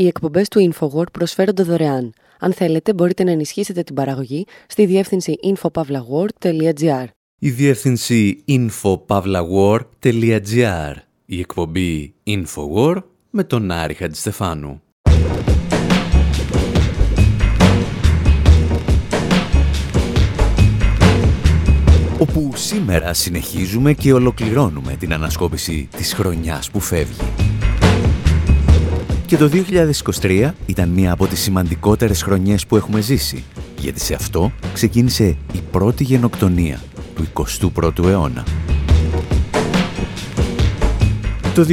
Οι εκπομπές του InfoWord προσφέρονται δωρεάν. Αν θέλετε, μπορείτε να ενισχύσετε την παραγωγή στη διεύθυνση infopavlagor.gr. Η διεύθυνση infopavlagor.gr. Η εκπομπή InfoWord με τον Άρη Χατζηστεφάνου. όπου σήμερα συνεχίζουμε και ολοκληρώνουμε την ανασκόπηση της χρονιάς που φεύγει. Και το 2023 ήταν μία από τις σημαντικότερες χρονιές που έχουμε ζήσει, γιατί σε αυτό ξεκίνησε η πρώτη γενοκτονία του 21ου αιώνα. Το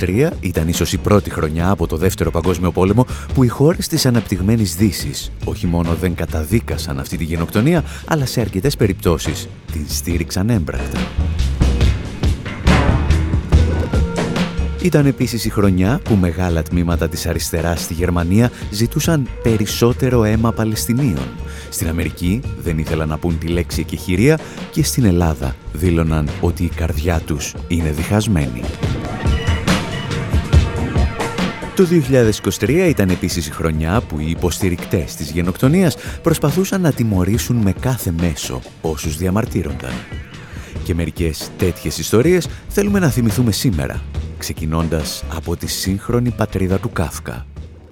2023 ήταν ίσως η πρώτη χρονιά από το Δεύτερο Παγκόσμιο Πόλεμο που οι χώρες της αναπτυγμένης Δύσης όχι μόνο δεν καταδίκασαν αυτή τη γενοκτονία, αλλά σε αρκετές περιπτώσεις την στήριξαν έμπρακτα. Ήταν επίσης η χρονιά που μεγάλα τμήματα της αριστεράς στη Γερμανία ζητούσαν περισσότερο αίμα Παλαιστινίων. Στην Αμερική δεν ήθελαν να πούν τη λέξη εκεχηρία και στην Ελλάδα δήλωναν ότι η καρδιά τους είναι διχασμένη. Το 2023 ήταν επίσης η χρονιά που οι υποστηρικτές της γενοκτονίας προσπαθούσαν να τιμωρήσουν με κάθε μέσο όσους διαμαρτύρονταν. Και μερικές τέτοιες ιστορίες θέλουμε να θυμηθούμε σήμερα, ξεκινώντας από τη σύγχρονη πατρίδα του Κάφκα,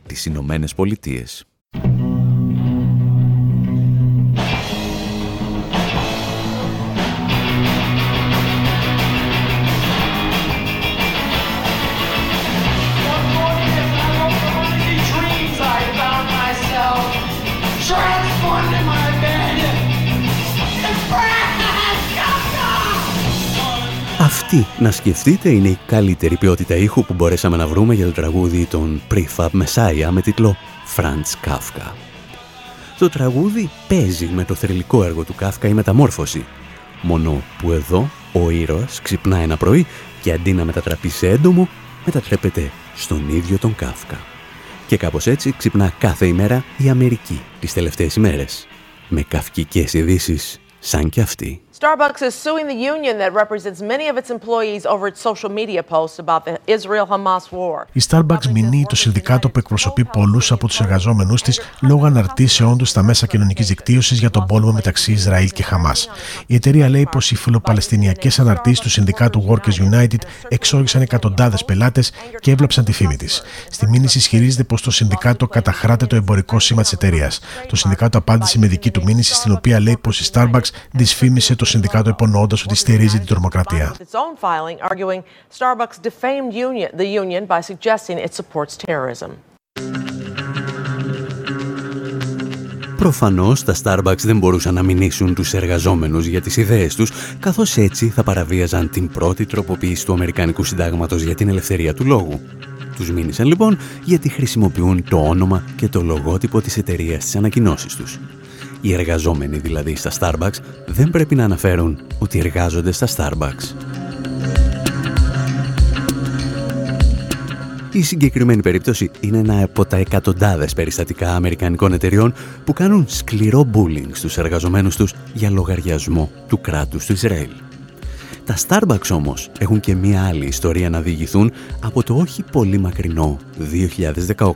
τις Ηνωμένες Πολιτείες. Αυτή, να σκεφτείτε, είναι η καλύτερη ποιότητα ήχου που μπορέσαμε να βρούμε για το τραγούδι των Prefab Messiah με τίτλο Franz Kafka. Το τραγούδι παίζει με το θρηλυκό έργο του Κάφκα η μεταμόρφωση, μόνο που εδώ ο ήρωας ξυπνά ένα πρωί και αντί να μετατραπεί σε έντομο, μετατρέπεται στον ίδιο τον Κάφκα. Και κάπως έτσι ξυπνά κάθε ημέρα η Αμερική τις τελευταίες ημέρες, με καυκικές ειδήσεις σαν κι αυτή. Starbucks is suing the union that represents many of its employees over its social media posts about the Israel-Hamas war. Η Starbucks μηνύει το συνδικάτο που εκπροσωπεί πολλούς από τους εργαζόμενους της λόγω αναρτήσεών τους στα μέσα κοινωνικής δικτύωσης για τον πόλεμο μεταξύ Ισραήλ και Χαμάς. Η εταιρεία λέει πως οι φιλοπαλαιστινιακές αναρτήσεις του συνδικάτου Workers United εξόργησαν εκατοντάδες πελάτες και έβλαψαν τη φήμη της. Στη μήνυση ισχυρίζεται πως το συνδικάτο καταχράται το εμπορικό σήμα της εταιρείας. Το συνδικάτο απάντησε με δική του μήνυση στην οποία λέει πως η Starbucks δυσφήμισε το συνδικάτο υπονοώντας ότι στηρίζει την τρομοκρατία. Προφανώς τα Starbucks δεν μπορούσαν να μηνύσουν τους εργαζόμενους για τις ιδέες τους, καθώς έτσι θα παραβίαζαν την πρώτη τροποποίηση του Αμερικανικού Συντάγματος για την ελευθερία του λόγου. Τους μήνυσαν λοιπόν γιατί χρησιμοποιούν το όνομα και το λογότυπο της εταιρείας στις ανακοινώσεις τους. Οι εργαζόμενοι δηλαδή στα Starbucks δεν πρέπει να αναφέρουν ότι εργάζονται στα Starbucks. Η συγκεκριμένη περίπτωση είναι ένα από τα εκατοντάδες περιστατικά αμερικανικών εταιριών που κάνουν σκληρό bullying στους εργαζομένους τους για λογαριασμό του κράτους του Ισραήλ. Τα Starbucks όμως έχουν και μία άλλη ιστορία να διηγηθούν από το όχι πολύ μακρινό 2018.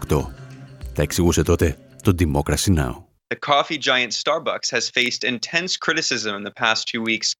Τα εξηγούσε τότε το Democracy Now! The coffee giant Starbucks has faced intense criticism in the past two weeks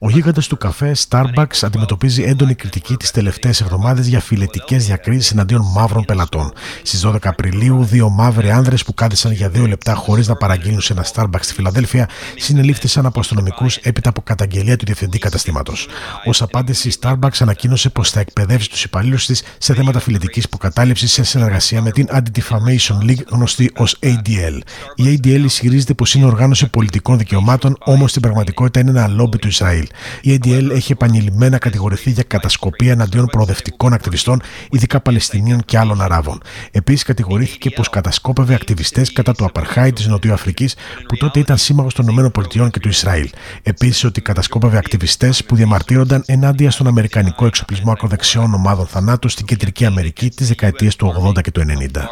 Ο γίγαντας του καφέ Starbucks αντιμετωπίζει έντονη κριτική τις τελευταίες εβδομάδες για φιλετικές διακρίσεις εναντίον μαύρων πελατών. Στις 12 Απριλίου, δύο μαύροι άνδρες που κάθισαν για δύο λεπτά χωρίς να παραγγείλουν σε ένα Starbucks στη Φιλαδέλφια συνελήφθησαν από αστυνομικούς έπειτα από καταγγελία του διευθυντή καταστήματος. Ω απάντηση, η Starbucks ανακοίνωσε πως θα εκπαιδεύσει τους υπαλλήλους της σε θέματα φιλετικής υποκατάληψης σε συνεργασία με την Anti-Defamation League γνωστή ως ADL. Η ADL ισχυρίζεται πως είναι οργάνωση πολιτικών δικαιωμάτων όμως στην πραγματικότητα είναι ένα λόμπι του Ισραήλ. Η ADL έχει επανειλημμένα κατηγορηθεί για κατασκοπία εναντίον προοδευτικών ακτιβιστών, ειδικά Παλαιστινίων και άλλων Αράβων. Επίσης, κατηγορήθηκε πως κατασκόπευε ακτιβιστές κατά του Απαρχάη της Νοτιοαφρική, που τότε ήταν σύμμαχος των ΗΠΑ και του Ισραήλ. Επίσης, ότι κατασκόπευε ακτιβιστές που διαμαρτύρονταν ενάντια στον Αμερικανικό εξοπλισμό ακροδεξιών ομάδων θανάτου στην Κεντρική Αμερική τι δεκαετίε του 80 και του 90. Τα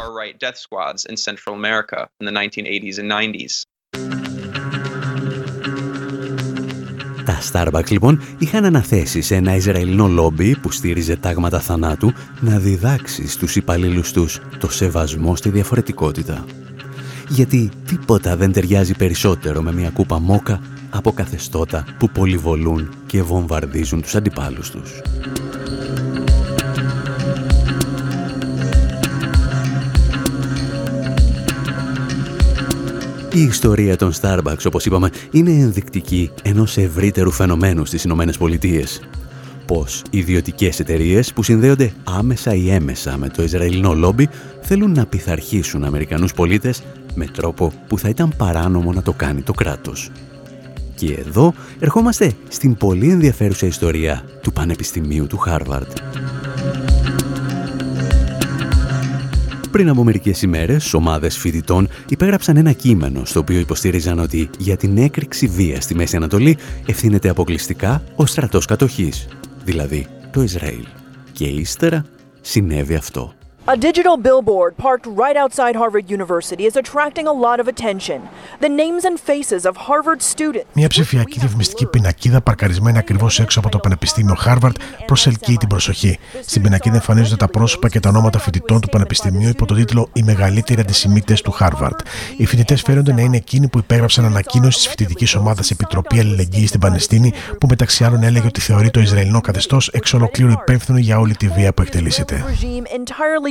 Τα Starbucks λοιπόν είχαν αναθέσει σε ένα Ισραηλινό λόμπι που στήριζε τάγματα θανάτου να διδάξει στους υπαλλήλους τους το σεβασμό στη διαφορετικότητα. Γιατί τίποτα δεν ταιριάζει περισσότερο με μια κούπα μόκα από καθεστώτα που πολυβολούν και βομβαρδίζουν τους αντιπάλους τους. Η ιστορία των Starbucks, όπως είπαμε, είναι ενδεικτική ενός ευρύτερου φαινομένου στις Ηνωμένες Πολιτείες. Πως ιδιωτικές εταιρείες που συνδέονται άμεσα ή έμεσα με το Ισραηλινό λόμπι θέλουν να πειθαρχήσουν Αμερικανούς πολίτες με τρόπο που θα ήταν παράνομο να το κάνει το κράτος. Και εδώ ερχόμαστε στην πολύ ενδιαφέρουσα ιστορία του Πανεπιστημίου του Χάρβαρντ. Πριν από μερικές ημέρες, ομάδες φοιτητών υπέγραψαν ένα κείμενο στο οποίο υποστήριζαν ότι για την έκρηξη βίας στη Μέση Ανατολή ευθύνεται αποκλειστικά ο στρατός κατοχής, δηλαδή το Ισραήλ. Και ύστερα συνέβη αυτό. A digital billboard parked right outside Harvard University is attracting a lot of attention. The names and faces of Harvard students. Μια ψηφιακή διαφημιστική πινακίδα παρκαρισμένη ακριβώς έξω από το Πανεπιστήμιο Harvard προσελκύει την προσοχή. Στην πινακίδα εμφανίζονται τα πρόσωπα και τα ονόματα φοιτητών του Πανεπιστημίου υπό τον τίτλο Οι μεγαλύτεροι αντισημίτες του Harvard. Οι φοιτητές φέρονται να είναι εκείνοι που υπέγραψαν ανακοίνωση της φοιτητικής ομάδας Επιτροπή Αλληλεγγύης στην Παλαιστίνη, που μεταξύ άλλων έλεγε ότι θεωρεί το Ισραηλινό καθεστώς εξ ολοκλήρου υπεύθυνο για όλη τη βία που εκτελήσεται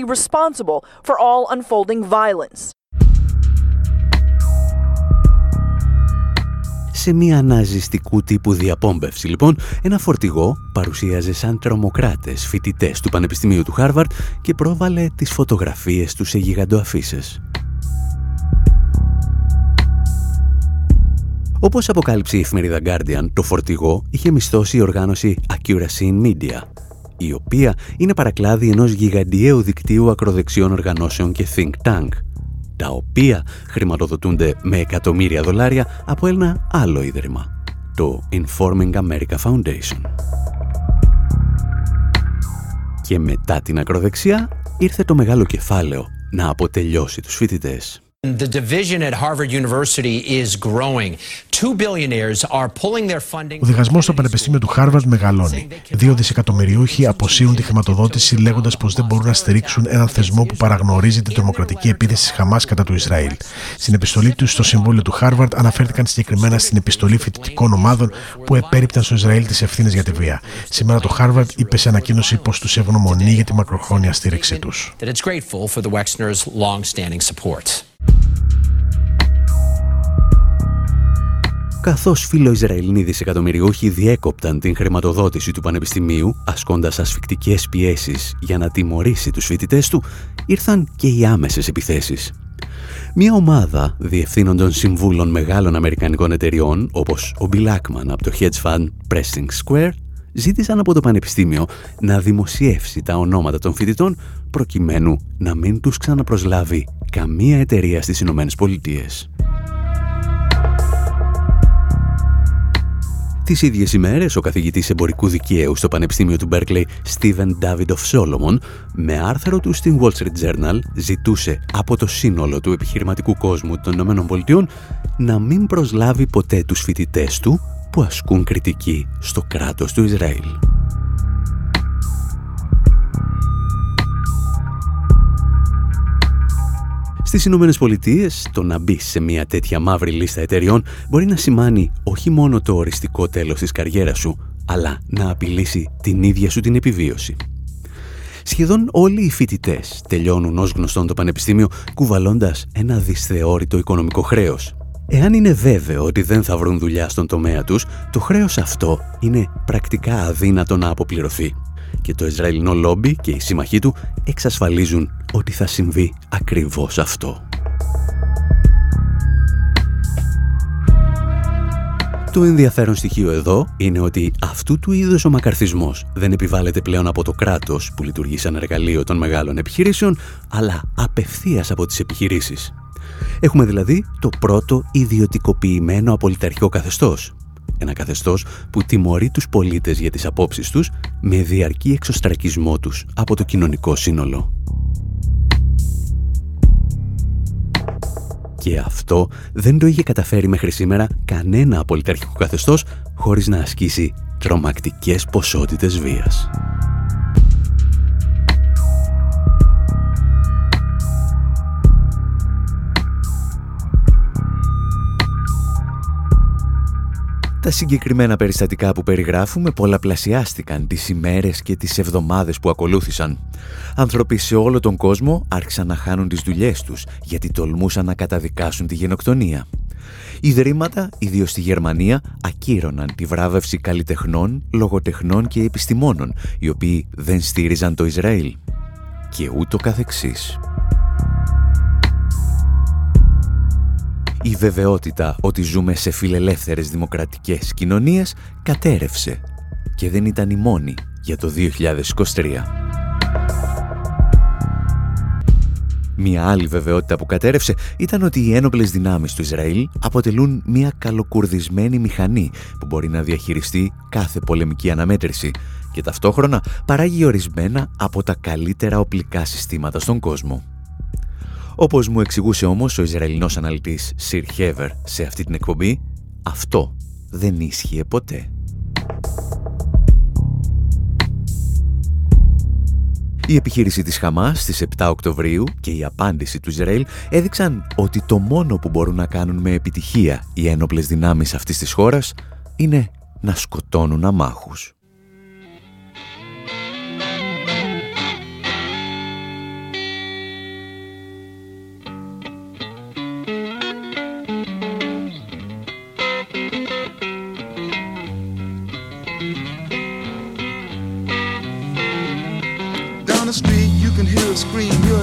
responsible for all unfolding violence. Σε μια ναζιστικού τύπου διαπόμπευση, λοιπόν, ένα φορτηγό παρουσίαζε σαν τρομοκράτες φοιτητές του Πανεπιστημίου του Χάρβαρτ και πρόβαλε τις φωτογραφίες του σε γιγαντοαφίσες. Όπως αποκάλυψε η εφημερίδα Guardian, το φορτηγό είχε μισθώσει η οργάνωση Accuracy Media, η οποία είναι παρακλάδι ενός γιγαντιαίου δικτύου ακροδεξιών οργανώσεων και think tank, τα οποία χρηματοδοτούνται με εκατομμύρια δολάρια από ένα άλλο ίδρυμα, το Informing America Foundation. Και μετά την ακροδεξιά ήρθε το μεγάλο κεφάλαιο να αποτελειώσει τους φοιτητές. The division at Harvard University is growing. Two billionaires are pulling their funding. Ο διχασμός στο Πανεπιστήμιο του Harvard μεγαλώνει. Δύο δισεκατομμυριούχοι αποσύρουν τη χρηματοδότηση λέγοντας πως δεν μπορούν να στηρίξουν έναν θεσμό που παραγνωρίζει την τρομοκρατική επίθεση της Χαμάς κατά του Ισραήλ. Στην επιστολή τους στο Συμβούλιο του Harvard αναφέρθηκαν συγκεκριμένα στην επιστολή φοιτητικών ομάδων που επέριπταν στο Ισραήλ τις ευθύνες για τη βία. Σήμερα το Harvard είπε σε ανακοίνωση πως τους ευγνωμονεί για τη μακροχρόνια στήριξή τους. Καθώς φιλοϊσραηλινοί δισεκατομμυριούχοι διέκοπταν την χρηματοδότηση του Πανεπιστημίου, ασκώντας ασφικτικές πιέσεις για να τιμωρήσει τους φοιτητές του, ήρθαν και οι άμεσες επιθέσεις. Μια ομάδα διευθύνοντων συμβούλων μεγάλων αμερικανικών εταιριών, όπως ο Bill Ackman από το hedge fund Pressing Square, ζήτησαν από το Πανεπιστήμιο να δημοσιεύσει τα ονόματα των φοιτητών προκειμένου να μην τους ξαναπροσλάβει καμία εταιρεία στις Ηνωμένες Πολιτείες. Τις ίδιες ημέρες, ο καθηγητής εμπορικού δικαίου στο Πανεπιστήμιο του Berkeley, Steven David of Solomon, με άρθρο του στην Wall Street Journal, ζητούσε από το σύνολο του επιχειρηματικού κόσμου των ΗΠΑ να μην προσλάβει ποτέ τους φοιτητές του που ασκούν κριτική στο κράτος του Ισραήλ. Στις Ηνωμένες Πολιτείες, το να μπει σε μια τέτοια μαύρη λίστα εταιριών μπορεί να σημάνει όχι μόνο το οριστικό τέλος της καριέρας σου, αλλά να απειλήσει την ίδια σου την επιβίωση. Σχεδόν όλοι οι φοιτητές τελειώνουν ως γνωστόν το πανεπιστήμιο κουβαλώντας ένα δυσθεώρητο οικονομικό χρέος. Εάν είναι βέβαιο ότι δεν θα βρουν δουλειά στον τομέα τους, το χρέος αυτό είναι πρακτικά αδύνατο να αποπληρωθεί και το Ισραηλινό λόμπι και οι σύμμαχοί του εξασφαλίζουν ότι θα συμβεί ακριβώς αυτό. Το ενδιαφέρον στοιχείο εδώ είναι ότι αυτού του είδους ο μακαρθισμός δεν επιβάλλεται πλέον από το κράτος που λειτουργεί σαν εργαλείο των μεγάλων επιχειρήσεων, αλλά απευθείας από τις επιχειρήσεις. Έχουμε δηλαδή το πρώτο ιδιωτικοποιημένο απολυταρχικό καθεστώς, ένα καθεστώς που τιμωρεί τους πολίτες για τις απόψεις τους με διαρκή εξωστρακισμό τους από το κοινωνικό σύνολο. Και αυτό δεν το είχε καταφέρει μέχρι σήμερα κανένα απολυταρχικό καθεστώς χωρίς να ασκήσει τρομακτικές ποσότητες βίας. Τα συγκεκριμένα περιστατικά που περιγράφουμε πολλαπλασιάστηκαν τις ημέρες και τις εβδομάδες που ακολούθησαν. Άνθρωποι σε όλο τον κόσμο άρχισαν να χάνουν τις δουλειές τους γιατί τολμούσαν να καταδικάσουν τη γενοκτονία. Ιδρύματα, ιδίως στη Γερμανία, ακύρωναν τη βράβευση καλλιτεχνών, λογοτεχνών και επιστημόνων, οι οποίοι δεν στήριζαν το Ισραήλ. Και ούτω καθεξής. Η βεβαιότητα ότι ζούμε σε φιλελεύθερες δημοκρατικές κοινωνίες κατέρευσε και δεν ήταν η μόνη για το 2023. Μία άλλη βεβαιότητα που κατέρευσε ήταν ότι οι ένοπλες δυνάμεις του Ισραήλ αποτελούν μια καλοκουρδισμένη μηχανή που μπορεί να διαχειριστεί κάθε πολεμική αναμέτρηση και ταυτόχρονα παράγει ορισμένα από τα καλύτερα οπλικά συστήματα στον κόσμο. Όπως μου εξηγούσε όμως ο Ισραηλινός αναλυτής Sir Hever σε αυτή την εκπομπή, αυτό δεν ίσχυε ποτέ. Η επιχείρηση της Χαμάς στις 7 Οκτωβρίου και η απάντηση του Ισραήλ έδειξαν ότι το μόνο που μπορούν να κάνουν με επιτυχία οι ένοπλες δυνάμεις αυτής της χώρας είναι να σκοτώνουν αμάχους.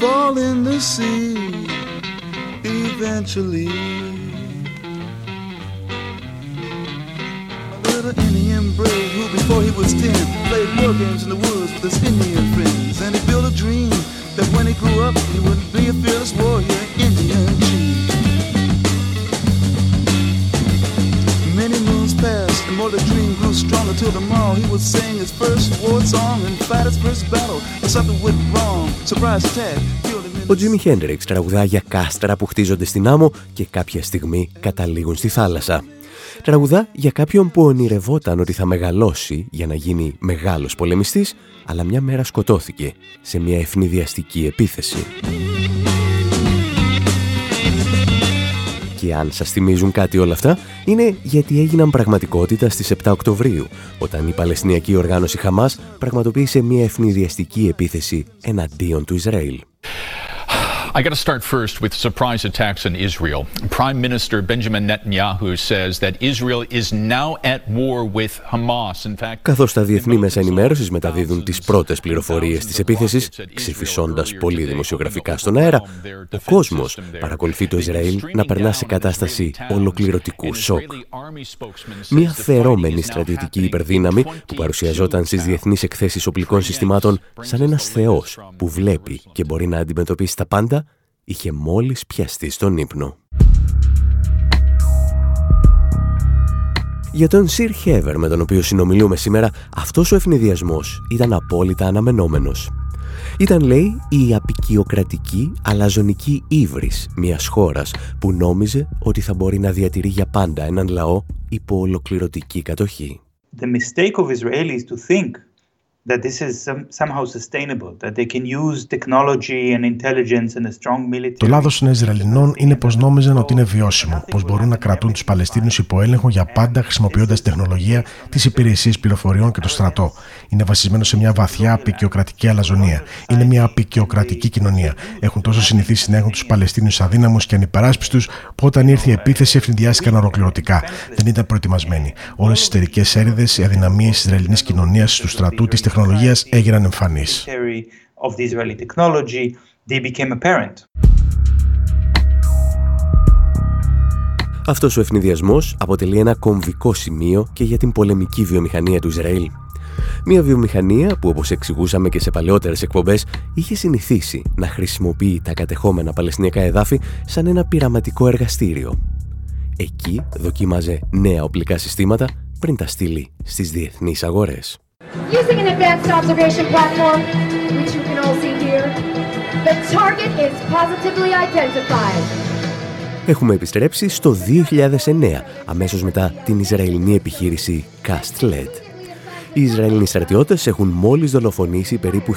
fall in the sea eventually. A little Indian brave who, before he was ten, played war games in the woods with his Indian friends. And he built a dream that when he grew up, he would be a fearless warrior, Indian chief. More the dream grew stronger till tomorrow he would sing his first war song and fight his first battle. But something went wrong. Surprise attack. Ο Τζίμι Χέντριξ τραγουδά για κάστρα που χτίζονται στην άμμο και κάποια στιγμή καταλήγουν στη θάλασσα. Τραγουδά για κάποιον που ονειρευόταν ότι θα μεγαλώσει για να γίνει μεγάλος πολεμιστής, αλλά μια μέρα σκοτώθηκε σε μια ευνηδιαστική επίθεση. Και αν σας θυμίζουν κάτι όλα αυτά, είναι γιατί έγιναν πραγματικότητα στις 7 Οκτωβρίου, όταν η Παλαιστινιακή Οργάνωση Χαμάς πραγματοποίησε μια ευνηδιαστική επίθεση εναντίον του Ισραήλ. I got to start first with surprise attacks on Israel. Prime Minister Benjamin Netanyahu says that Israel is now at war with Hamas. In fact, καθώς τα διεθνή μέσα ενημέρωσης μεταδίδουν τις πρώτες πληροφορίες της επίθεσης, ξεφυσώντας πολλοί δημοσιογραφικά στον αέρα, ο κόσμος παρακολουθεί το Ισραήλ να περνά σε κατάσταση ολοκληρωτικού σοκ. Μια φερόμενη στρατιωτική υπερδύναμη που παρουσιαζόταν στις διεθνείς εκθέσεις οπλικών συστημάτων σαν ένας θεός που βλέπει και μπορεί να αντιμετωπίσει τα πάντα είχε μόλις πιαστεί στον ύπνο. Για τον Σιρ Χέβερ με τον οποίο συνομιλούμε σήμερα, αυτός ο ευνηδιασμός ήταν απόλυτα αναμενόμενος. Ήταν, λέει, η απεικιοκρατική αλαζονική ύβρις μιας χώρας που νόμιζε ότι θα μπορεί να διατηρεί για πάντα έναν λαό υπό ολοκληρωτική κατοχή. The mistake of Israel is to think that this is somehow sustainable, that they can use technology and intelligence and a strong military. Το λάθος των Ισραηλινών είναι πως νόμιζαν ότι είναι βιώσιμο, πως μπορούν να κρατούν τους Παλαιστίνους υπό έλεγχο για πάντα χρησιμοποιώντας τεχνολογία, τις υπηρεσίες πληροφοριών και το στρατό. Είναι βασισμένο σε μια βαθιά απεικιοκρατική αλαζονία. Είναι μια απεικιοκρατική κοινωνία. Έχουν τόσο συνηθίσει να έχουν τους Παλαιστίνους αδύναμους και ανυπεράσπιστους, που όταν ήρθε η επίθεση ευνηδιάστηκαν ολοκληρωτικά. Δεν ήταν προετοιμασμένοι. Όλες οι εσωτερικές έρηδες, οι αδυναμίες της Ισραηλινής κοινωνίας, του στρατού, της τεχνολογίας έγιναν εμφανείς. Αυτός ο ευνηδιασμός αποτελεί ένα κομβικό σημείο και για την πολεμική βιομηχανία του Ισραήλ. Μια βιομηχανία που όπως εξηγούσαμε και σε παλαιότερες εκπομπές είχε συνηθίσει να χρησιμοποιεί τα κατεχόμενα παλαιστινιακά εδάφη σαν ένα πειραματικό εργαστήριο. Εκεί δοκίμαζε νέα οπλικά συστήματα πριν τα στείλει στις διεθνείς αγορές. Έχουμε επιστρέψει στο 2009, αμέσως μετά την Ισραηλινή επιχείρηση Cast LED. Οι Ισραηλινοί στρατιώτες έχουν μόλις δολοφονήσει περίπου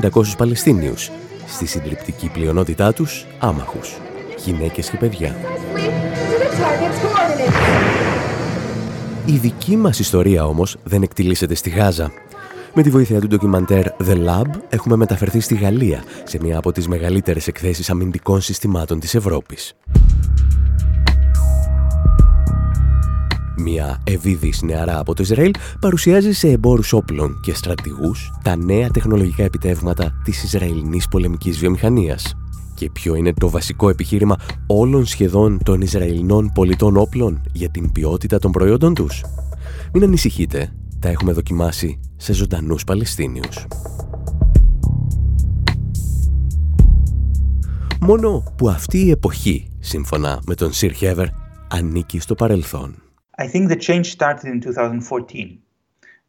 1.500 Παλαιστίνιους, στη συντριπτική πλειονότητά τους άμαχους, γυναίκες και παιδιά. Η δική μας ιστορία όμως δεν εκτιλήσεται στη Γάζα. Με τη βοήθεια του ντοκιμαντέρ The Lab έχουμε μεταφερθεί στη Γαλλία, σε μια από τις μεγαλύτερες εκθέσεις αμυντικών συστημάτων της Ευρώπης. Μια ευίδης νεαρά από το Ισραήλ παρουσιάζει σε εμπόρους όπλων και στρατηγούς τα νέα τεχνολογικά επιτεύγματα της Ισραηλινής πολεμικής βιομηχανίας. Και ποιο είναι το βασικό επιχείρημα όλων σχεδόν των Ισραηλινών πολιτών όπλων για την ποιότητα των προϊόντων τους; Μην ανησυχείτε, τα έχουμε δοκιμάσει σε ζωντανούς Παλαιστίνιους. Μόνο που αυτή η εποχή, σύμφωνα με τον Σιρ Χέβερ, ανήκει στο παρελθόν. I think the change started in 2014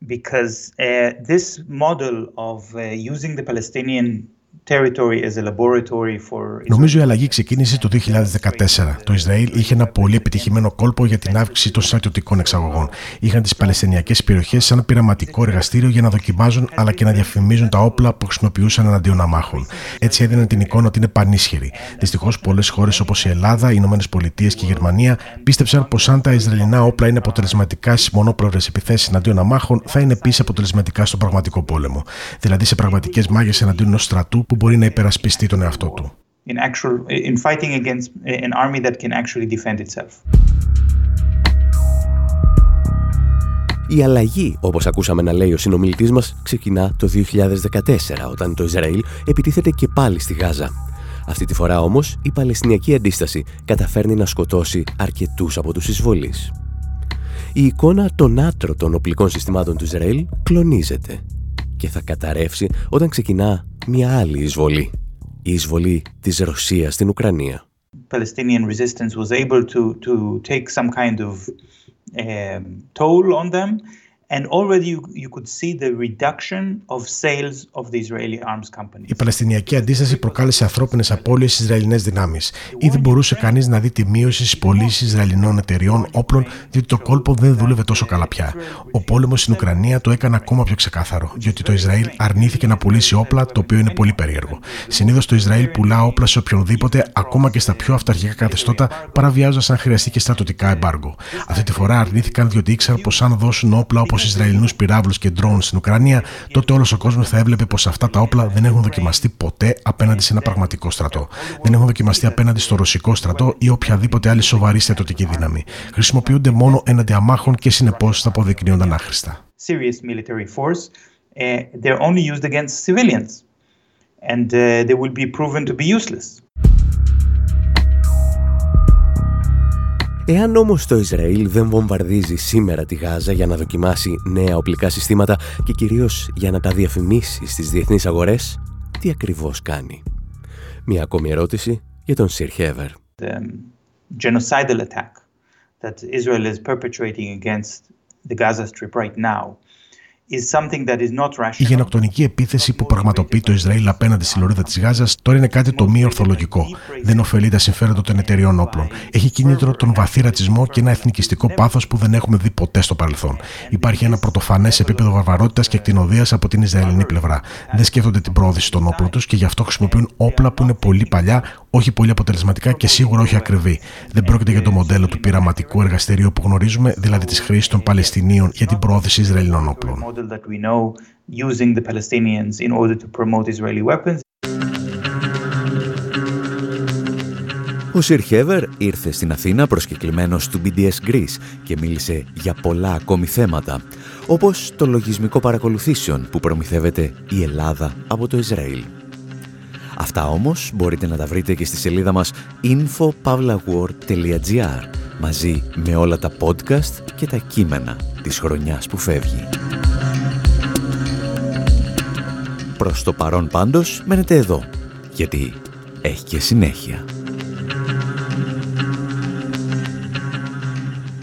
because uh, this model of uh, using the Palestinian Νομίζω η αλλαγή ξεκίνησε το 2014. Το Ισραήλ είχε ένα πολύ επιτυχημένο κόλπο για την αύξηση των στρατιωτικών εξαγωγών. Είχαν τις Παλαιστινιακές περιοχές σαν πειραματικό εργαστήριο για να δοκιμάζουν αλλά και να διαφημίζουν τα όπλα που χρησιμοποιούσαν εναντίον αμάχων. Έτσι έδιναν την εικόνα ότι είναι πανίσχυροι. Δυστυχώς, πολλές χώρες όπως η Ελλάδα, οι Ηνωμένες Πολιτείες και η Γερμανία πίστεψαν πως αν τα Ισραηλινά όπλα είναι αποτελεσματικά στις μονόπλευρες επιθέσεις εναντίον αμάχων, θα είναι επίσης αποτελεσματικά στον πραγματικό πόλεμο. Δηλαδή σε πραγματικές μάγε εναντίον ενός στρατού που μπορεί να υπερασπιστεί τον εαυτό του. In actual, in fighting against an army that can actually defend itself. Η αλλαγή, όπως ακούσαμε να λέει ο συνομιλητής μας, ξεκινά το 2014, όταν το Ισραήλ επιτίθεται και πάλι στη Γάζα. Αυτή τη φορά όμως, η Παλαιστινιακή αντίσταση καταφέρνει να σκοτώσει αρκετούς από τους εισβολείς. Η εικόνα των άτρωτων οπλικών συστημάτων του Ισραήλ κλονίζεται και θα καταρρεύσει όταν ξεκινά μια άλλη εισβολή. Η εισβολή της Ρωσίας στην Ουκρανία. Palestinian resistance was able to, to take some kind of um, toll on them And already you, you could see the reduction of sales of the Israeli arms companies. Η Παλαιστινιακή αντίσταση προκάλεσε ανθρώπινες απώλειες στις Ισραηλινές δυνάμεις. Ήδη μπορούσε κανείς να δει τη μείωση στις πωλήσεις Ισραηλινών εταιριών όπλων, διότι το κόλπο δεν δούλευε τόσο καλά πια. Ο πόλεμος στην Ουκρανία το έκανε ακόμα πιο ξεκάθαρο, διότι το Ισραήλ αρνήθηκε να πουλήσει όπλα, το οποίο είναι πολύ περίεργο. Συνήθως το Ισραήλ πουλά όπλα σε οποιονδήποτε, ακόμα και στα πιο αυταρχικά καθεστώτα, παραβιάζοντας αν χρειαστεί και στρατοτικά εμπάργκο. Αυτή τη φορά αρνήθηκαν διότι ήξεραν πως αν δώσουν όπλα όπως Ισραηλινούς πυράβλους και ντρόουν στην Ουκρανία, τότε όλος ο κόσμος θα έβλεπε πως αυτά τα όπλα δεν έχουν δοκιμαστεί ποτέ απέναντι σε ένα πραγματικό στρατό. Δεν έχουν δοκιμαστεί απέναντι στο ρωσικό στρατό ή οποιαδήποτε άλλη σοβαρή στρατιωτική δύναμη. Χρησιμοποιούνται μόνο έναντι αμάχων και συνεπώς θα αποδεικνύονταν άχρηστα. And uh, they will be proven to be useless. Εάν όμως το Ισραήλ δεν βομβαρδίζει σήμερα τη Γάζα για να δοκιμάσει νέα οπλικά συστήματα και κυρίως για να τα διαφημίσει στις διεθνείς αγορές, τι ακριβώς κάνει; Μια ακόμη ερώτηση για τον Σιρ Χέβερ. genocidal attack that Israel is perpetrating against the Gaza Strip right now η γενοκτονική επίθεση που πραγματοποιεί το Ισραήλ απέναντι στη λωρίδα της Γάζας τώρα είναι κάτι το μη ορθολογικό. Δεν ωφελεί τα συμφέροντα των εταιριών όπλων. Έχει κίνητρο τον βαθύ ρατσισμό και ένα εθνικιστικό πάθος που δεν έχουμε δει ποτέ στο παρελθόν. Υπάρχει ένα πρωτοφανές επίπεδο βαρβαρότητα και ακτινοδίας από την Ισραηλινή πλευρά. Δεν σκέφτονται την πρόοδηση των όπλων τους και γι' αυτό χρησιμοποιούν όπλα που είναι πολύ παλιά, όχι πολύ αποτελεσματικά και σίγουρα όχι ακριβή. Δεν πρόκειται για το μοντέλο του πειραματικού εργαστηρίου που γνωρίζουμε, δηλαδή της χρήσης των Παλαιστινίων για την πρόοδηση Ισραηλινών όπλων. Ο Σιρ Χέβερ ήρθε στην Αθήνα προσκεκλημένος του BDS Greece και μίλησε για πολλά ακόμη θέματα, όπως το λογισμικό παρακολουθήσεων που προμηθεύεται η Ελλάδα από το Ισραήλ. Αυτά όμως μπορείτε να τα βρείτε και στη σελίδα μας infopavlawar.gr μαζί με όλα τα podcast και τα κείμενα της χρονιάς που φεύγει. Προς το παρόν πάντως μένετε εδώ, γιατί έχει και συνέχεια.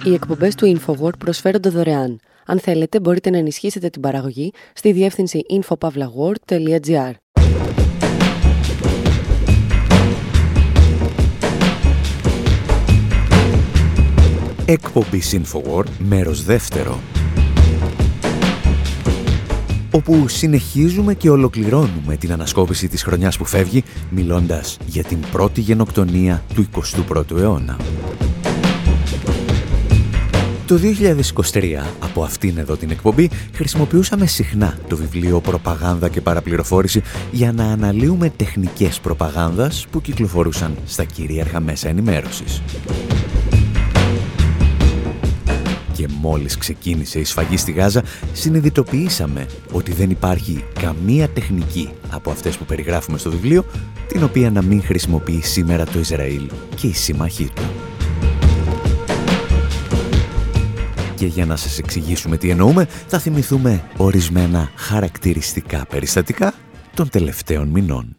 Οι εκπομπές του InfoWord προσφέρονται δωρεάν. Αν θέλετε, μπορείτε να ενισχύσετε την παραγωγή στη διεύθυνση infopavlagor.gr. Εκπομπή InfoWord, μέρος δεύτερο. Όπου συνεχίζουμε και ολοκληρώνουμε την ανασκόπηση της χρονιάς που φεύγει, μιλώντας για την πρώτη γενοκτονία του 21ου αιώνα. Το 2023, από αυτήν εδώ την εκπομπή, χρησιμοποιούσαμε συχνά το βιβλίο «Προπαγάνδα και παραπληροφόρηση» για να αναλύουμε τεχνικές προπαγάνδας που κυκλοφορούσαν στα κυρίαρχα μέσα ενημέρωσης. Και μόλις ξεκίνησε η σφαγή στη Γάζα, συνειδητοποιήσαμε ότι δεν υπάρχει καμία τεχνική από αυτές που περιγράφουμε στο βιβλίο, την οποία να μην χρησιμοποιεί σήμερα το Ισραήλ και η σύμμαχοί του. Και για να σας εξηγήσουμε τι εννοούμε, θα θυμηθούμε ορισμένα χαρακτηριστικά περιστατικά των τελευταίων μηνών.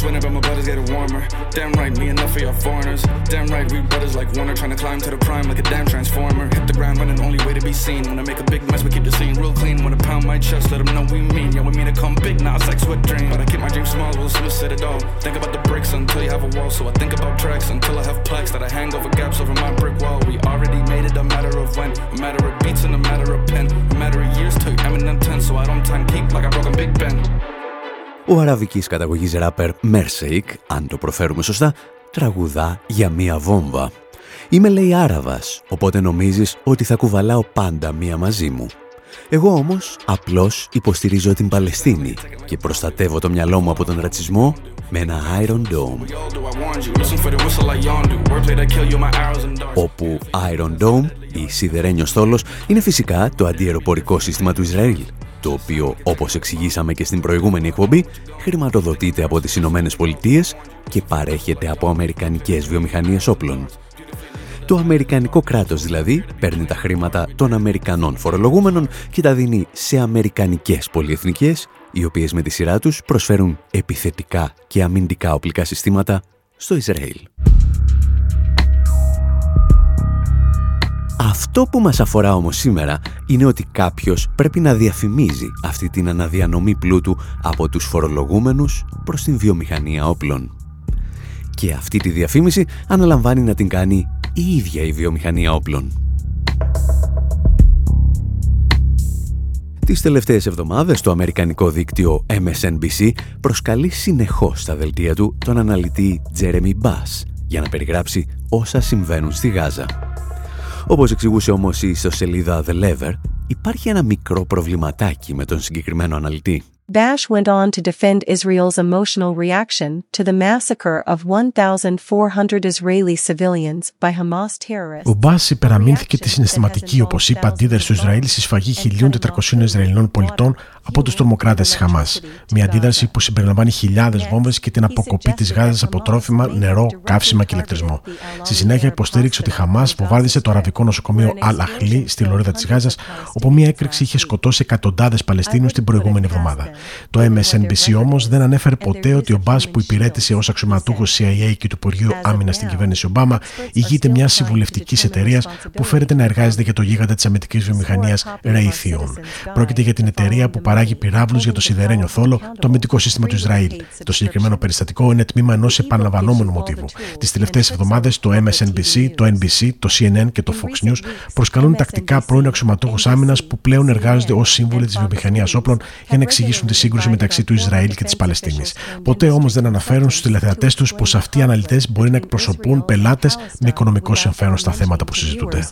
Winter, but my is getting warmer. Damn right, me enough for y'all foreigners. Damn right, we brothers like Warner, trying to climb to the prime like a damn transformer. Hit the ground running, only way to be seen. When I make a big mess, we keep the scene real clean. Wanna pound my chest, let them know we mean. Yeah, we mean to come big, now it's like sweat dream. But I keep my dreams small, we'll Smith said it all. Think about the bricks until you have a wall. So I think about tracks until I have plaques that I hang over gaps over my brick wall. We already made it a matter of when, a matter of beats and a matter of pen, a matter of years till Eminem 10. So I don't time keep like I broke a Big Ben. Ο αραβικής καταγωγής ράπερ Μέρσεϊκ, αν το προφέρουμε σωστά, τραγουδά για μία βόμβα. Είμαι λέει Άραβας, οπότε νομίζεις ότι θα κουβαλάω πάντα μία μαζί μου. Εγώ όμως απλώς υποστηρίζω την Παλαιστίνη και προστατεύω το μυαλό μου από τον ρατσισμό με ένα Iron Dome. Όπου Iron Dome, η σιδερένιος στόλος, είναι φυσικά το αντιεροπορικό σύστημα του Ισραήλ το οποίο, όπως εξηγήσαμε και στην προηγούμενη εκπομπή, χρηματοδοτείται από τις Ηνωμένες Πολιτείες και παρέχεται από αμερικανικές βιομηχανίες όπλων. Το αμερικανικό κράτος δηλαδή παίρνει τα χρήματα των Αμερικανών φορολογούμενων και τα δίνει σε αμερικανικές πολυεθνικές, οι οποίες με τη σειρά τους προσφέρουν επιθετικά και αμυντικά οπλικά συστήματα στο Ισραήλ. Αυτό που μας αφορά όμως σήμερα είναι ότι κάποιος πρέπει να διαφημίζει αυτή την αναδιανομή πλούτου από τους φορολογούμενους προς την βιομηχανία όπλων. Και αυτή τη διαφήμιση αναλαμβάνει να την κάνει η ίδια η βιομηχανία όπλων. Τις τελευταίες εβδομάδες το αμερικανικό δίκτυο MSNBC προσκαλεί συνεχώς στα δελτία του τον αναλυτή Jeremy Bass για να περιγράψει όσα συμβαίνουν στη Γάζα. Όπως εξηγούσε όμως η ιστοσελίδα The Lever, υπάρχει ένα μικρό προβληματάκι με τον συγκεκριμένο αναλυτή. Bash went on to defend Israel's emotional reaction to the massacre of 1,400 Israeli civilians by Hamas terrorists. Ο Μπάς υπεραμείνθηκε τη συναισθηματική, όπως είπα, αντίδραση του Ισραήλ στη σφαγή 1.400 Ισραηλινών πολιτών από τους τρομοκράτες της Χαμάς. Μια αντίδραση που συμπεριλαμβάνει χιλιάδες βόμβες και την αποκοπή της Γάζας από τρόφιμα, νερό, καύσιμα και ηλεκτρισμό. Στη συνέχεια υποστήριξε ότι η Χαμάς βομβάρδισε το αραβικό νοσοκομείο Αλ-Αχλή στη λωρίδα της Γάζας, όπου μια έκρηξη είχε σκοτώσει εκατοντάδες Παλαιστίνου την προηγούμενη εβδομάδα. Το MSNBC όμως δεν ανέφερε ποτέ ότι ο Μπάς που υπηρέτησε ως αξιωματούχος CIA και του Υπουργείου Άμυνας στην κυβέρνηση Ομπάμα ηγείται μιας συμβουλευτικής εταιρείας που φέρεται να εργάζεται για το γίγαντα της αμυντικής βιομηχανίας Raytheon. Πρόκειται για την εταιρεία που παράγει πυράβλους για το σιδερένιο θόλο, το αμυντικό σύστημα του Ισραήλ. Το συγκεκριμένο περιστατικό είναι τμήμα ενός επαναλαμβανόμενου μοτίβου. Τις τελευταίες εβδομάδες το MSNBC, το NBC, το CNN και το Fox News προσκαλούν τακτικά πρώην αξιωματούχου άμυνας που πλέον εργάζονται ως σύμβουλοι της βιομηχανίας όπλων για να εξηγήσουν τη σύγκρουση μεταξύ του Ισραήλ και της Παλαιστίνης. Ποτέ όμως δεν αναφέρουν στους τηλεθεατές τους πως αυτοί οι αναλυτές μπορεί να εκπροσωπούν πελάτες με οικονομικό συμφέρον στα θέματα που συζητούνται.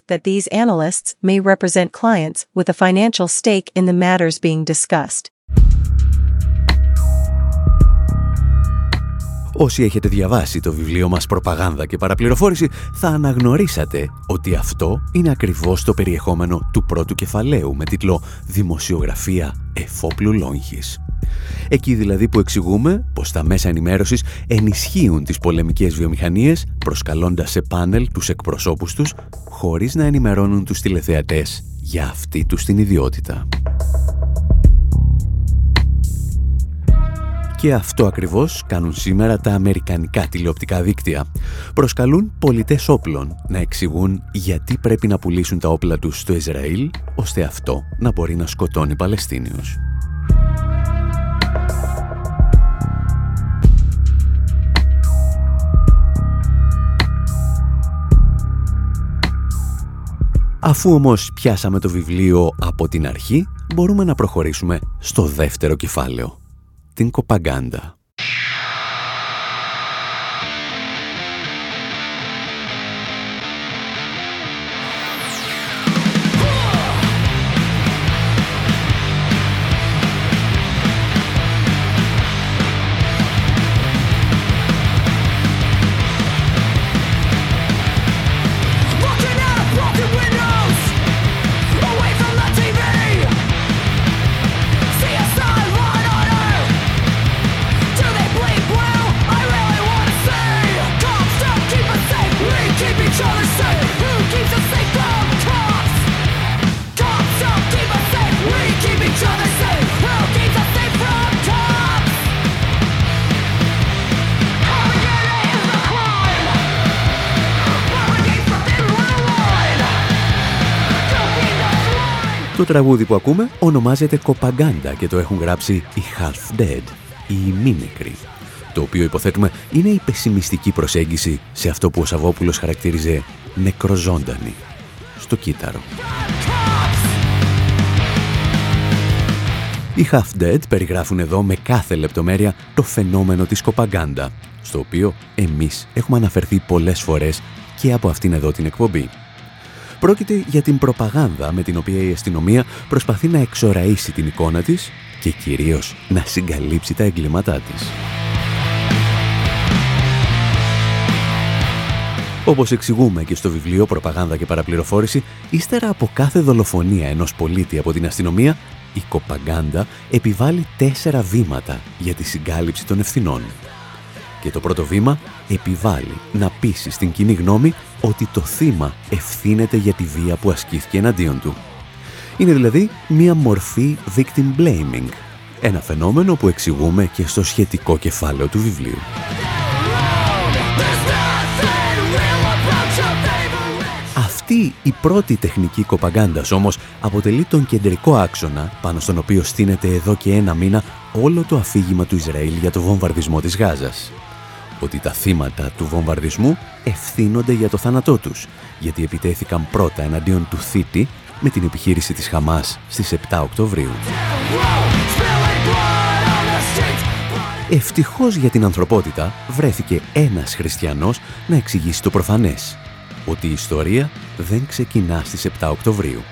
Όσοι έχετε διαβάσει το βιβλίο μας «Προπαγάνδα και παραπληροφόρηση» θα αναγνωρίσατε ότι αυτό είναι ακριβώς το περιεχόμενο του πρώτου κεφαλαίου με τίτλο «Δημοσιογραφία εφόπλου λόγχης». Εκεί δηλαδή που εξηγούμε πως τα μέσα ενημέρωσης ενισχύουν τις πολεμικές βιομηχανίες προσκαλώντας σε πάνελ τους εκπροσώπους τους χωρίς να ενημερώνουν τους τηλεθεατές για αυτή τους την ιδιότητα. Και αυτό ακριβώς κάνουν σήμερα τα αμερικανικά τηλεοπτικά δίκτυα. Προσκαλούν πολιτές όπλων να εξηγούν γιατί πρέπει να πουλήσουν τα όπλα τους στο Ισραήλ, ώστε αυτό να μπορεί να σκοτώνει Παλαιστίνιους. Αφού όμως πιάσαμε το βιβλίο από την αρχή, μπορούμε να προχωρήσουμε στο δεύτερο κεφάλαιο, την κοπαγκάντα. Τραγούδι που ακούμε ονομάζεται «Κοπαγκάντα» και το έχουν γράψει οι Half Dead, οι μήνεκροι, το οποίο υποθέτουμε είναι η πεσημιστική προσέγγιση σε αυτό που ο Σαββόπουλος χαρακτήριζε νεκροζώντανη, στο κύτταρο. Οι Half Dead περιγράφουν εδώ με κάθε λεπτομέρεια το φαινόμενο της κοπαγκάντα, στο οποίο εμείς έχουμε αναφερθεί πολλές φορές και από αυτήν εδώ την εκπομπή. Πρόκειται για την προπαγάνδα με την οποία η αστυνομία προσπαθεί να εξοραίσει την εικόνα της και κυρίως να συγκαλύψει τα εγκλήματά της. Όπως εξηγούμε και στο βιβλίο «Προπαγάνδα και παραπληροφόρηση», ύστερα από κάθε δολοφονία ενός πολίτη από την αστυνομία, η κοπαγκάντα επιβάλλει τέσσερα βήματα για τη συγκάλυψη των ευθυνών. Και το πρώτο βήμα επιβάλλει να πείσει στην κοινή γνώμη ότι το θύμα ευθύνεται για τη βία που ασκήθηκε εναντίον του. Είναι δηλαδή μία μορφή victim blaming, ένα φαινόμενο που εξηγούμε και στο σχετικό κεφάλαιο του βιβλίου. Αυτή η πρώτη τεχνική κοπαγκάντας όμως αποτελεί τον κεντρικό άξονα πάνω στον οποίο στείνεται εδώ και ένα μήνα όλο το αφήγημα του Ισραήλ για το βομβαρδισμό της Γάζας ότι τα θύματα του βομβαρδισμού ευθύνονται για το θάνατό τους, γιατί επιτέθηκαν πρώτα εναντίον του θήτη με την επιχείρηση της Χαμάς στις 7 Οκτωβρίου. Ευτυχώς για την ανθρωπότητα βρέθηκε ένας χριστιανός να εξηγήσει το προφανές, ότι η ιστορία δεν ξεκινά στις 7 Οκτωβρίου.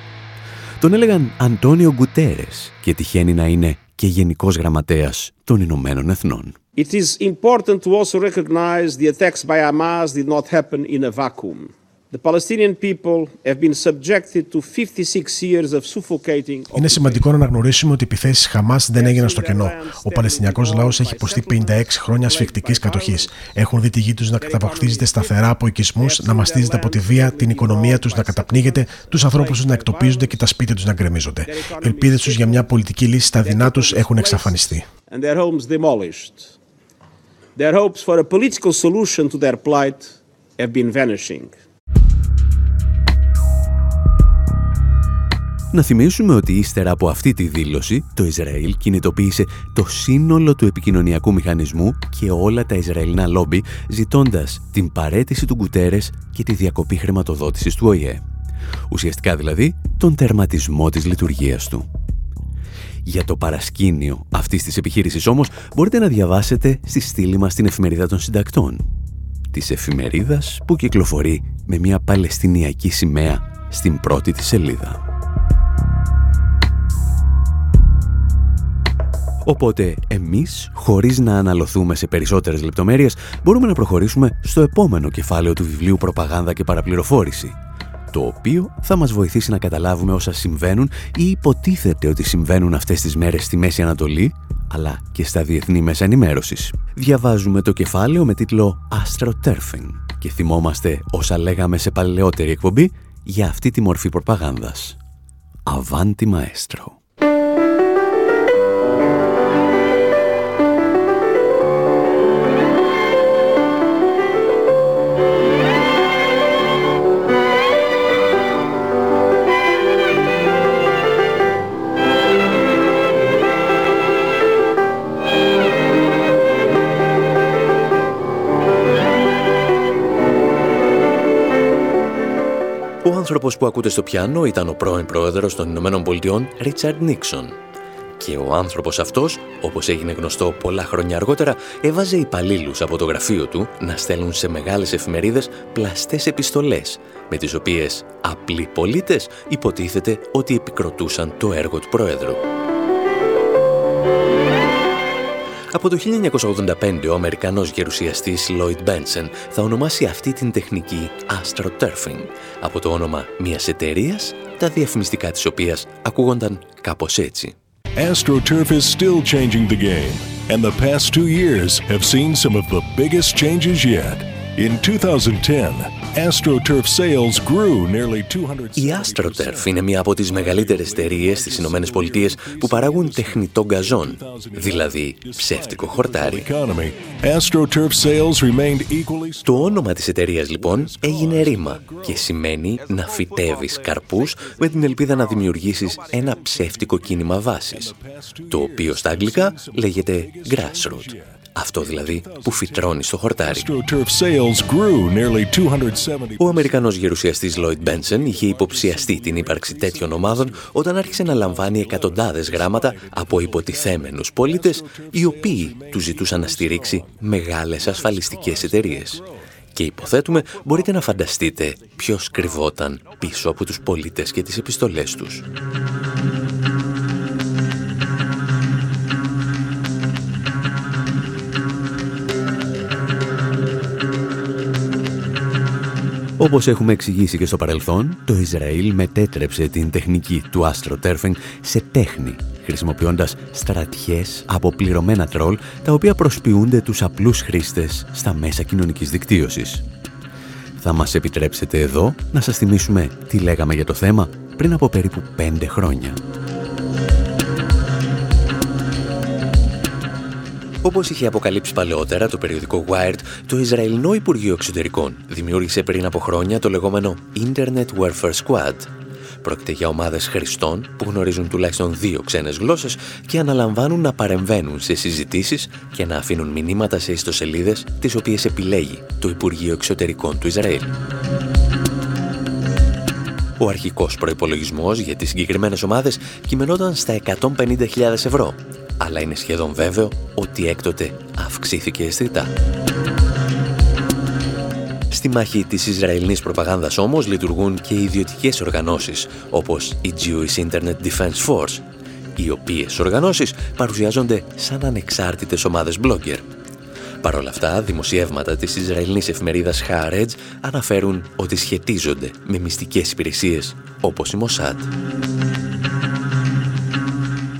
Τον έλεγαν Αντώνιο Γκουτέρες και τυχαίνει να είναι και Γενικός Γραμματέας των Ηνωμένων Εθνών. It is important to also recognize the attacks by Hamas did not happen in a vacuum. Είναι σημαντικό να αναγνωρίσουμε ότι οι επιθέσεις Χαμάς δεν έγιναν στο κενό. Ο Παλαιστινιακός λαός έχει υποστεί 56 χρόνια ασφικτικής κατοχής. Έχουν δει τη γη τους να καταβαχθίζεται σταθερά από οικισμούς, να μαστίζεται από τη βία, την οικονομία τους να καταπνίγεται, τους ανθρώπους τους να εκτοπίζονται και τα σπίτια τους να γκρεμίζονται. Οι ελπίδες τους για μια πολιτική λύση στα δεινά τους έχουν εξαφανιστεί. Their hopes for a political solution to their plight have been vanishing. Να θυμίσουμε ότι ύστερα από αυτή τη δήλωση, το Ισραήλ κινητοποίησε το σύνολο του επικοινωνιακού μηχανισμού και όλα τα Ισραηλινά λόμπι, ζητώντας την παρέτηση του Γκουτέρες και τη διακοπή χρηματοδότησης του ΟΗΕ. Ουσιαστικά δηλαδή, τον τερματισμό της λειτουργίας του. Για το παρασκήνιο αυτής της επιχείρησης όμως μπορείτε να διαβάσετε στη στήλη μας την εφημερίδα των συντακτών. Της εφημερίδας που κυκλοφορεί με μια παλαιστινιακή σημαία στην πρώτη της σελίδα. Οπότε εμείς, χωρίς να αναλωθούμε σε περισσότερες λεπτομέρειες, μπορούμε να προχωρήσουμε στο επόμενο κεφάλαιο του βιβλίου «Προπαγάνδα και παραπληροφόρηση», το οποίο θα μας βοηθήσει να καταλάβουμε όσα συμβαίνουν ή υποτίθεται ότι συμβαίνουν αυτές τις μέρες στη Μέση Ανατολή, αλλά και στα διεθνή μέσα ενημέρωσης. Διαβάζουμε το κεφάλαιο με τίτλο «Astroturfing» και θυμόμαστε όσα λέγαμε σε παλαιότερη εκπομπή για αυτή τη μορφή προπαγάνδας. Avanti Maestro. άνθρωπος που ακούτε στο πιάνο ήταν ο πρώην πρόεδρος των Ηνωμένων Πολιτειών, Ρίτσαρντ Νίξον. Και ο άνθρωπος αυτός, όπως έγινε γνωστό πολλά χρόνια αργότερα, έβαζε υπαλλήλους από το γραφείο του να στέλνουν σε μεγάλες εφημερίδες πλαστές επιστολές, με τις οποίες απλοί πολίτες υποτίθεται ότι επικροτούσαν το έργο του πρόεδρου. Από το 1985 ο Αμερικανός γερουσιαστής Lloyd Benson θα ονομάσει αυτή την τεχνική astroturfing από το όνομα μιας εταιρείας, τα διαφημιστικά της οποίας ακούγονταν κάπως έτσι. AstroTurf is still changing the game, and the past two years have seen some of the biggest changes yet. In 2010, AstroTurf sales grew nearly 200... Η AstroTurf είναι μία από τις μεγαλύτερες εταιρείες στις Ηνωμένες Πολιτείες που παράγουν τεχνητό γκαζόν, δηλαδή ψεύτικο χορτάρι. Το όνομα της εταιρείας λοιπόν έγινε ρήμα και σημαίνει να φυτεύεις καρπούς με την ελπίδα να δημιουργήσεις ένα ψεύτικο κίνημα βάσης, το οποίο στα αγγλικά λέγεται grassroot. Αυτό δηλαδή που φυτρώνει στο χορτάρι. Ο Αμερικανός γερουσιαστής Lloyd Benson είχε υποψιαστεί την ύπαρξη τέτοιων ομάδων όταν άρχισε να λαμβάνει εκατοντάδες γράμματα από υποτιθέμενους πολίτες οι οποίοι του ζητούσαν να στηρίξει μεγάλες ασφαλιστικές εταιρείες. Και υποθέτουμε μπορείτε να φανταστείτε ποιος κρυβόταν πίσω από τους πολίτες και τις επιστολές τους. Όπως έχουμε εξηγήσει και στο παρελθόν, το Ισραήλ μετέτρεψε την τεχνική του astroturfing σε τέχνη, χρησιμοποιώντας στρατιές από πληρωμένα τρόλ, τα οποία προσποιούνται τους απλούς χρήστες στα μέσα κοινωνικής δικτύωσης. Θα μας επιτρέψετε εδώ να σας θυμίσουμε τι λέγαμε για το θέμα πριν από περίπου πέντε χρόνια. Όπως είχε αποκαλύψει παλαιότερα το περιοδικό Wired, το Ισραηλινό Υπουργείο Εξωτερικών δημιούργησε πριν από χρόνια το λεγόμενο Internet Warfare Squad. Πρόκειται για ομάδες χρηστών που γνωρίζουν τουλάχιστον δύο ξένες γλώσσες και αναλαμβάνουν να παρεμβαίνουν σε συζητήσεις και να αφήνουν μηνύματα σε ιστοσελίδες τις οποίες επιλέγει το Υπουργείο Εξωτερικών του Ισραήλ. Ο αρχικός προϋπολογισμός για τις συγκεκριμένες ομάδες κειμενόταν στα 150.000 ευρώ αλλά είναι σχεδόν βέβαιο ότι έκτοτε αυξήθηκε αισθητά. Στη μάχη της Ισραηλινής προπαγάνδας όμως λειτουργούν και ιδιωτικές οργανώσεις όπως η Jewish Internet Defense Force, οι οποίες οργανώσεις παρουσιάζονται σαν ανεξάρτητες ομάδες blogger. Παρ' όλα αυτά, δημοσιεύματα της Ισραηλινής εφημερίδας Haaretz αναφέρουν ότι σχετίζονται με μυστικές υπηρεσίες όπως η Mossad.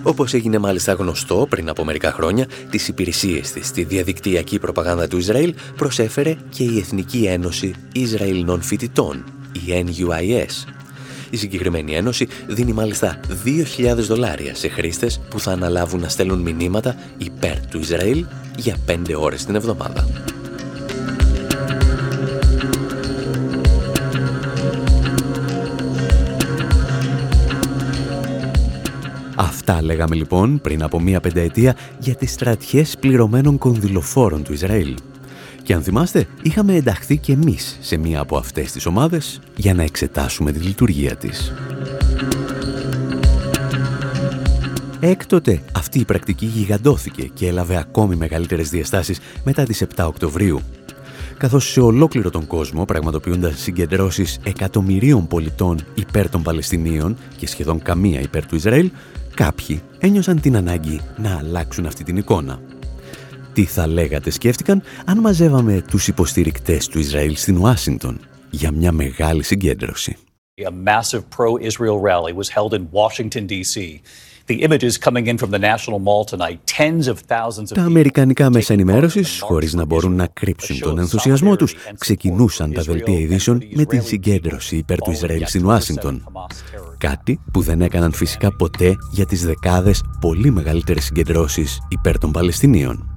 Όπως έγινε μάλιστα γνωστό πριν από μερικά χρόνια, τις υπηρεσίες της στη διαδικτυακή προπαγάνδα του Ισραήλ προσέφερε και η Εθνική Ένωση Ισραηλινών Φοιτητών, η NUIS. Η συγκεκριμένη ένωση δίνει μάλιστα 2.000 δολάρια σε χρήστες που θα αναλάβουν να στέλνουν μηνύματα υπέρ του Ισραήλ για 5 ώρες την εβδομάδα. Αυτά λέγαμε λοιπόν πριν από μία πενταετία για τις στρατιές πληρωμένων κονδυλοφόρων του Ισραήλ. Και αν θυμάστε, είχαμε ενταχθεί και εμείς σε μία από αυτές τις ομάδες για να εξετάσουμε τη λειτουργία της. Έκτοτε αυτή η πρακτική γιγαντώθηκε και έλαβε ακόμη μεγαλύτερες διαστάσεις μετά τις 7 Οκτωβρίου, καθώς σε ολόκληρο τον κόσμο πραγματοποιούνταν συγκεντρώσεις εκατομμυρίων πολιτών υπέρ των Παλαιστινίων και σχεδόν καμία υπέρ του Ισραήλ, κάποιοι ένιωσαν την ανάγκη να αλλάξουν αυτή την εικόνα. Τι θα λέγατε σκέφτηκαν αν μαζεύαμε τους υποστηρικτές του Ισραήλ στην Ουάσιντον για μια μεγάλη συγκέντρωση; A massive pro-Israel rally was held in Washington, D.C. Τα αμερικανικά μέσα ενημέρωσης, χωρίς να μπορούν να κρύψουν τον ενθουσιασμό τους, ξεκινούσαν τα δελτία ειδήσεων με την συγκέντρωση υπέρ του Ισραήλ στην Ουάσιγκτον. Κάτι που δεν έκαναν φυσικά ποτέ για τις δεκάδες πολύ μεγαλύτερες συγκεντρώσεις υπέρ των Παλαιστινίων.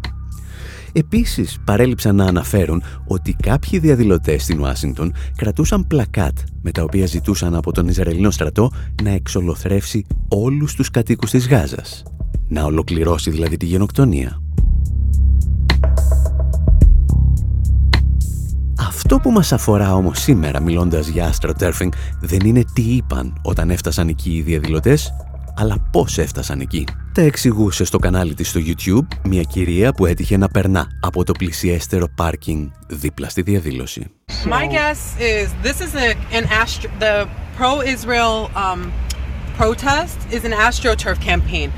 Επίσης παρέλειψαν να αναφέρουν ότι κάποιοι διαδηλωτές στην Ουάσιγκτον κρατούσαν πλακάτ με τα οποία ζητούσαν από τον Ισραηλινό στρατό να εξολοθρεύσει όλους τους κατοίκους της Γάζας. Να ολοκληρώσει δηλαδή τη γενοκτονία. Αυτό που μας αφορά όμως σήμερα μιλώντας για astroturfing δεν είναι τι είπαν όταν έφτασαν εκεί οι διαδηλωτές, αλλά πώς έφτασαν εκεί; Τα εξηγούσε στο κανάλι της στο YouTube μια κυρία που έτυχε να περνά από το πλησιέστερο πάρκινγκ δίπλα στη διαδήλωση. My guess is this is an astro, the pro-Israel um, protest is an astroturf campaign.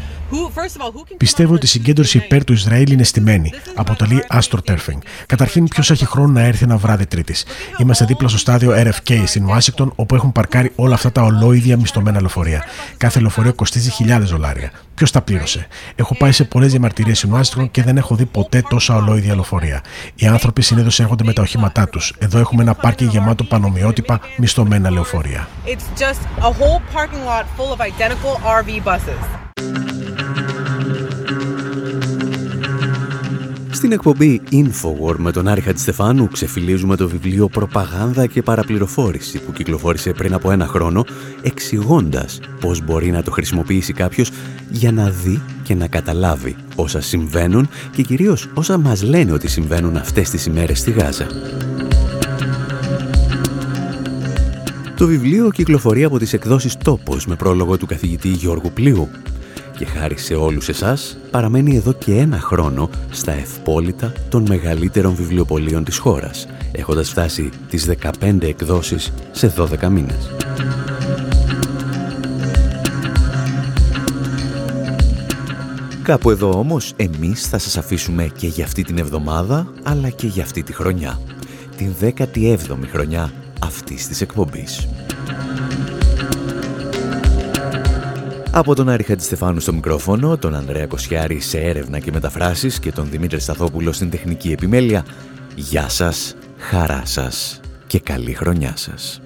Πιστεύω ότι η συγκέντρωση υπέρ του Ισραήλ είναι στημένη. Αποτελεί astroturfing. Καταρχήν, ποιος έχει χρόνο να έρθει ένα βράδυ Τρίτης; Είμαστε δίπλα στο στάδιο RFK στην Ουάσιγκτον, όπου έχουν παρκάρει όλα αυτά τα ολόιδια μισθωμένα λεωφορεία. Κάθε λεωφορείο κοστίζει χιλιάδες δολάρια. Ποιος τα πλήρωσε; Έχω πάει σε πολλές διαμαρτυρίες στην Ουάσιγκτον και δεν έχω δει ποτέ τόσα ολόιδια λεωφορεία. Οι άνθρωποι συνήθως έρχονται με τα οχήματά τους. Εδώ έχουμε ένα πάρκινγκ γεμάτο πανομοιότυπα μισθωμένα λεωφορεία. It's just a whole parking lot full of identical RV buses. Στην εκπομπή Infowar με τον Άρη Χατζηστεφάνου ξεφυλίζουμε το βιβλίο «Προπαγάνδα και παραπληροφόρηση» που κυκλοφόρησε πριν από ένα χρόνο εξηγώντας πώς μπορεί να το χρησιμοποιήσει κάποιος για να δει και να καταλάβει όσα συμβαίνουν και κυρίως όσα μας λένε ότι συμβαίνουν αυτές τις ημέρες στη Γάζα. Το βιβλίο κυκλοφορεί από τις εκδόσεις «Τόπος» με πρόλογο του καθηγητή Γιώργου Πλοίου και χάρη σε όλους εσάς παραμένει εδώ και ένα χρόνο στα ευπόλυτα των μεγαλύτερων βιβλιοπολίων της χώρας, έχοντας φτάσει τις 15 εκδόσεις σε 12 μήνες. Κάπου εδώ όμως εμείς θα σας αφήσουμε και για αυτή την εβδομάδα αλλά και για αυτή τη χρονιά. Την 17η χρονιά αυτής της εκπομπής. Από τον Άρη Χατζηστεφάνου στο μικρόφωνο, τον Ανδρέα Κοσιάρη σε έρευνα και μεταφράσεις και τον Δημήτρη Σταθόπουλο στην τεχνική επιμέλεια, γεια σας, χαρά σας και καλή χρονιά σας.